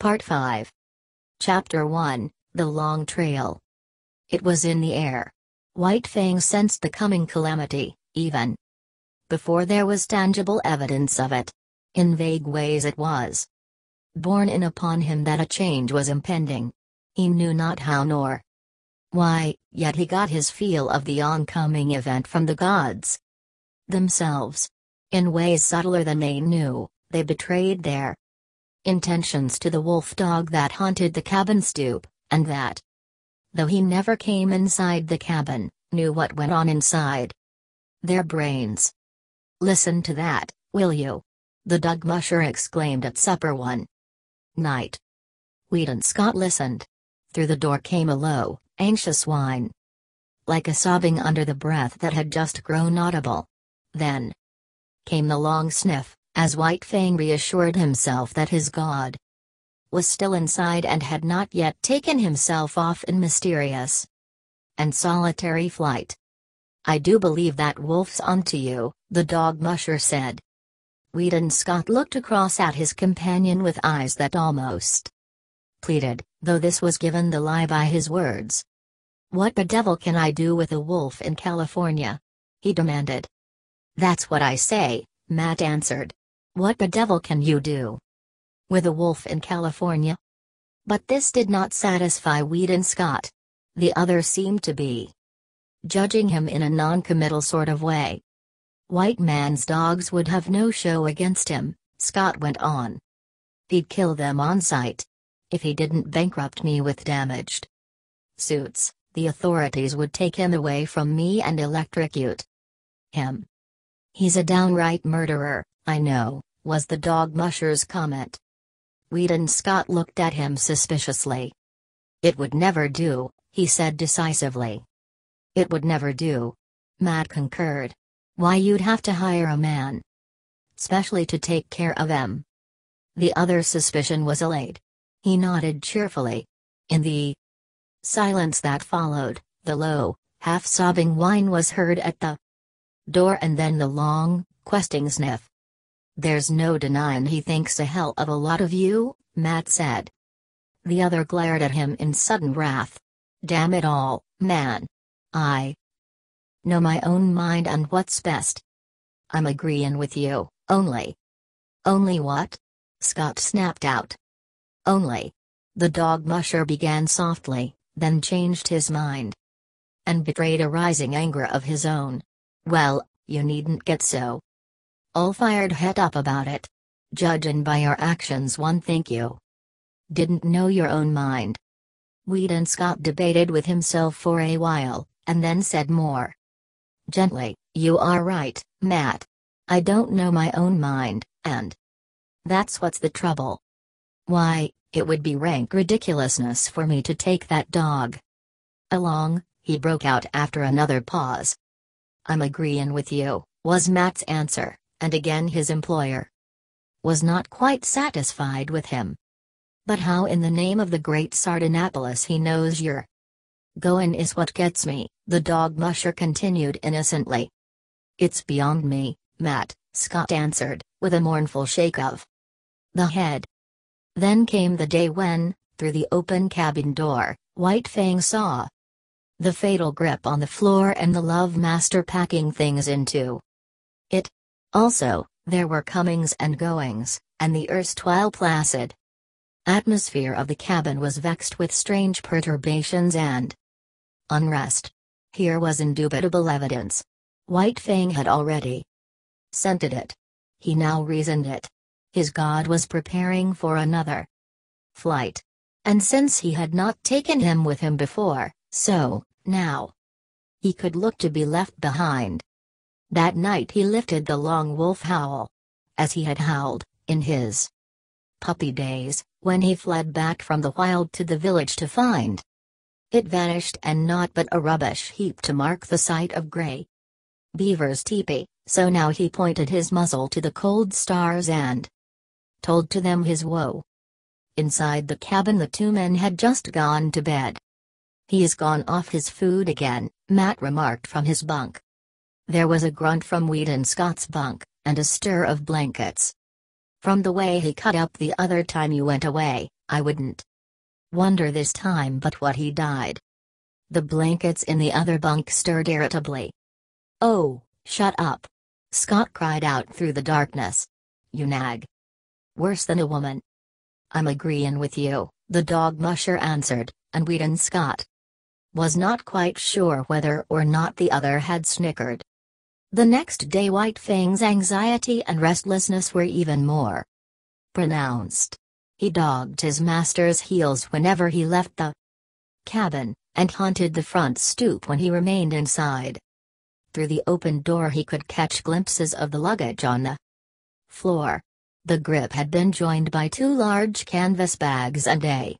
Part 5. Chapter 1 The Long Trail. It was in the air. White Fang sensed the coming calamity, even before there was tangible evidence of it. In vague ways it was borne in upon him that a change was impending. He knew not how nor why, yet he got his feel of the oncoming event from the gods themselves. In ways subtler than they knew, they betrayed their intentions to the wolf dog that haunted the cabin stoop, and that, though he never came inside the cabin, knew what went on inside their brains. Listen to that, will you? The Dog Musher exclaimed at supper one night. Weedon Scott listened. Through the door came a low, anxious whine. Like a sobbing under the breath that had just grown audible. Then came the long sniff, as White Fang reassured himself that his god was still inside and had not yet taken himself off in mysterious and solitary flight. I do believe that wolf's onto you, the dog musher said. Weedon Scott looked across at his companion with eyes that almost pleaded, though this was given the lie by his words. What the devil can I do with a wolf in California? He demanded. That's what I say, Matt answered. What the devil can you do? With a wolf in California? But this did not satisfy Weedon Scott. The other seemed to be judging him in a non-committal sort of way. White man's dogs would have no show against him, Scott went on. He'd kill them on sight. If he didn't bankrupt me with damaged suits, the authorities would take him away from me and electrocute him. He's a downright murderer, I know, was the dog musher's comment. Weedon Scott looked at him suspiciously. It would never do, he said decisively. It would never do. Matt concurred. Why you'd have to hire a man. Specially to take care of them. The other suspicion was allayed. He nodded cheerfully. In the silence that followed, the low, half-sobbing whine was heard at the door and then the long, questing sniff. There's no denying he thinks a hell of a lot of you, Matt said. The other glared at him in sudden wrath. Damn it all, man. I know my own mind and what's best. I'm agreeing with you, only. Only what? Scott snapped out. Only. The dog musher began softly, then changed his mind. And betrayed a rising anger of his own. Well, you needn't get so all fired head up about it. Judging by your actions one think you didn't know your own mind. Weedon Scott debated with himself for a while, and then said more gently, You are right, Matt. I don't know my own mind, and that's what's the trouble. Why, it would be rank ridiculousness for me to take that dog along, he broke out after another pause. I'm agreeing with you, was Matt's answer, and again his employer was not quite satisfied with him. But how in the name of the great Sardanapalus he knows you're going is what gets me, the dog musher continued innocently. It's beyond me, Matt, Scott answered, with a mournful shake of the head. Then came the day when, through the open cabin door, White Fang saw the fatal grip on the floor and the love master packing things into it. Also, there were comings and goings, and the erstwhile placid atmosphere of the cabin was vexed with strange perturbations and unrest. Here was indubitable evidence. White Fang had already scented it. He now reasoned it. His god was preparing for another flight. And since he had not taken him with him before, so, now, he could look to be left behind. That night he lifted the long wolf howl. As he had howled, in his puppy days, when he fled back from the wild to the village to find it vanished and not but a rubbish heap to mark the site of Grey Beaver's teepee, so now he pointed his muzzle to the cold stars and told to them his woe. Inside the cabin the two men had just gone to bed. He's gone off his food again, Matt remarked from his bunk. There was a grunt from Weedon Scott's bunk, and a stir of blankets. From the way he cut up the other time you went away, I wouldn't wonder this time but what he died. The blankets in the other bunk stirred irritably. Oh, shut up. Scott cried out through the darkness. You nag. Worse than a woman. I'm agreeing with you, the dog musher answered, and Weedon Scott was not quite sure whether or not the other had snickered. The next day White Fang's anxiety and restlessness were even more pronounced. He dogged his master's heels whenever he left the cabin, and haunted the front stoop when he remained inside. Through the open door he could catch glimpses of the luggage on the floor. The grip had been joined by two large canvas bags and a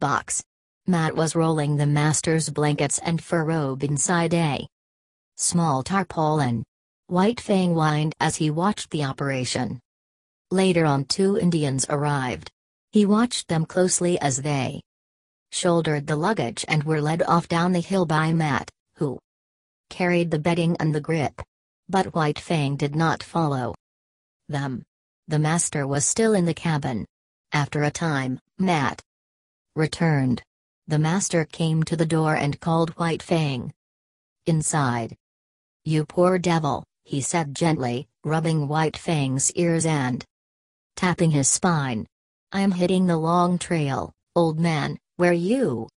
box. Matt was rolling the master's blankets and fur robe inside a small tarpaulin. White Fang whined as he watched the operation. Later on two Indians arrived. He watched them closely as they shouldered the luggage and were led off down the hill by Matt, who carried the bedding and the grip. But White Fang did not follow them. The master was still in the cabin. After a time, Matt returned. The master came to the door and called White Fang. Inside. You poor devil, he said gently, rubbing White Fang's ears and tapping his spine. I am hitting the long trail, old man, where you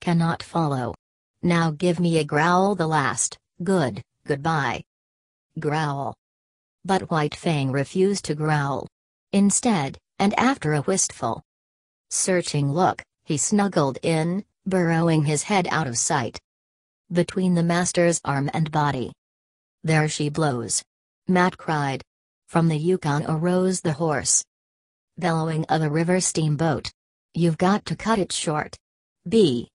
cannot follow. Now give me a growl the last, good, goodbye. Growl. But White Fang refused to growl. Instead, and after a wistful, searching look, he snuggled in, burrowing his head out of sight. Between the master's arm and body. There she blows. Matt cried. From the Yukon arose the hoarse bellowing of a river steamboat. You've got to cut it short. B.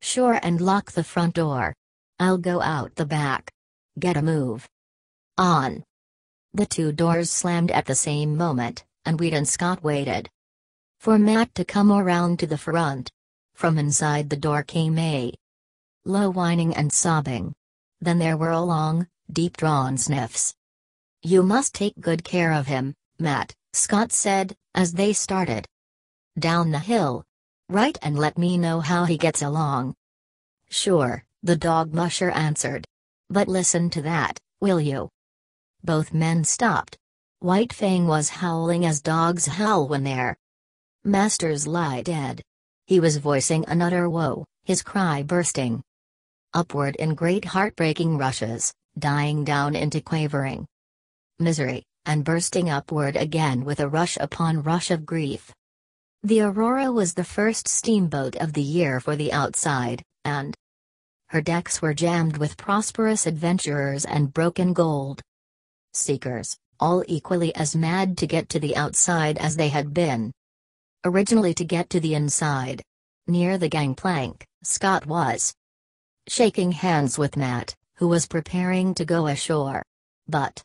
Sure and lock the front door. I'll go out the back. Get a move. On. The two doors slammed at the same moment, and Weedon Scott waited for Matt to come around to the front. From inside the door came a low whining and sobbing. Then there were long, deep-drawn sniffs. You must take good care of him, Matt, Scott said, as they started down the hill. Right and let me know how he gets along. Sure, the dog musher answered. But listen to that, will you? Both men stopped. White Fang was howling as dogs howl when their masters lie dead. He was voicing an utter woe, his cry bursting upward in great heartbreaking rushes, dying down into quavering misery, and bursting upward again with a rush upon rush of grief. The Aurora was the first steamboat of the year for the outside, and her decks were jammed with prosperous adventurers and broken gold seekers, all equally as mad to get to the outside as they had been. Originally to get to the inside. Near the gangplank, Scott was shaking hands with Matt, who was preparing to go ashore. But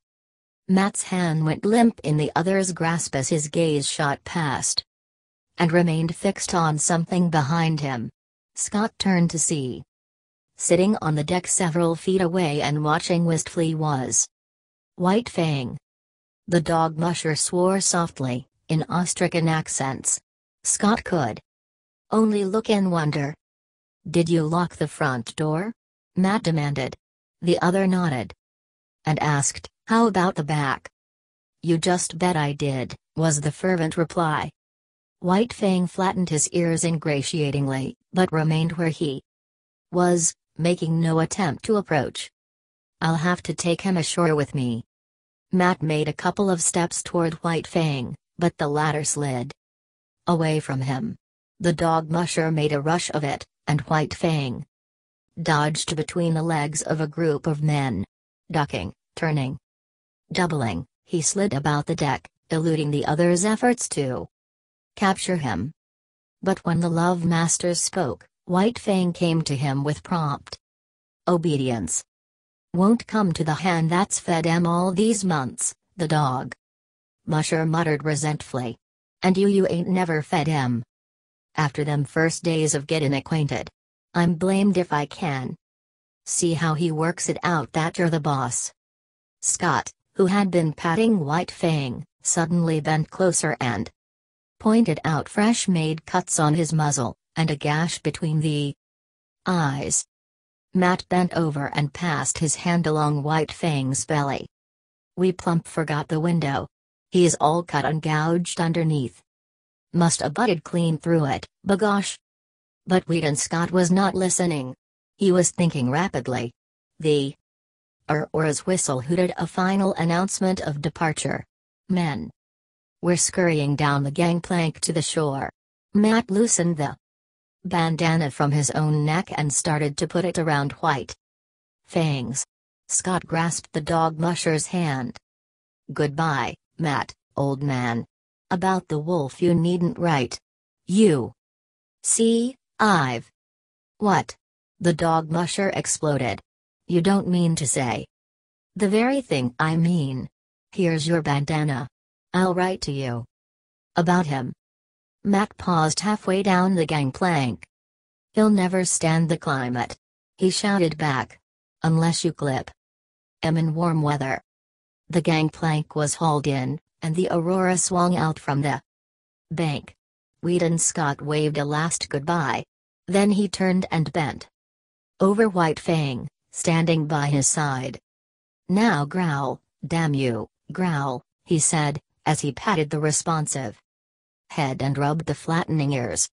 Matt's hand went limp in the other's grasp as his gaze shot past and remained fixed on something behind him. Scott turned to see. Sitting on the deck several feet away and watching wistfully was White Fang. The dog musher swore softly, in awe-stricken accents. Scott could only look in wonder. Did you lock the front door? Matt demanded. The other nodded. And asked, How about the back? You just bet I did, was the fervent reply. White Fang flattened his ears ingratiatingly, but remained where he was, making no attempt to approach. I'll have to take him ashore with me. Matt made a couple of steps toward White Fang, but the latter slid away from him. The dog musher made a rush of it, and White Fang dodged between the legs of a group of men. Ducking, turning, doubling, he slid about the deck, eluding the other's efforts to capture him. But when the Love Masters spoke, White Fang came to him with prompt obedience. Won't come to the hand that's fed em all these months, the dog. Musher muttered resentfully. And you you ain't never fed em. After them first days of gettin' acquainted. I'm blamed if I can. See how he works it out that you're the boss. Scott, who had been patting White Fang, suddenly bent closer and pointed out fresh made cuts on his muzzle, and a gash between the eyes. Matt bent over and passed his hand along White Fang's belly. We plump forgot the window. He's all cut and gouged underneath. Must a butted clean through it, bagosh. But Weedon Scott was not listening. He was thinking rapidly. The er Aurora's whistle hooted a final announcement of departure. Men. We're scurrying down the gangplank to the shore. Matt loosened the bandana from his own neck and started to put it around White Fangs. Scott grasped the dog musher's hand. Goodbye, Matt, old man. About the wolf you needn't write. You. See, I've. What? The dog musher exploded. You don't mean to say. The very thing I mean. Here's your bandana. I'll write to you. About him. Matt paused halfway down the gangplank. He'll never stand the climate. He shouted back. Unless you clip. Am in warm weather. The gangplank was hauled in, and the Aurora swung out from the bank. Weedon Scott waved a last goodbye. Then he turned and bent over White Fang, standing by his side. Now growl, damn you, growl, he said, as he patted the responsive head and rubbed the flattening ears.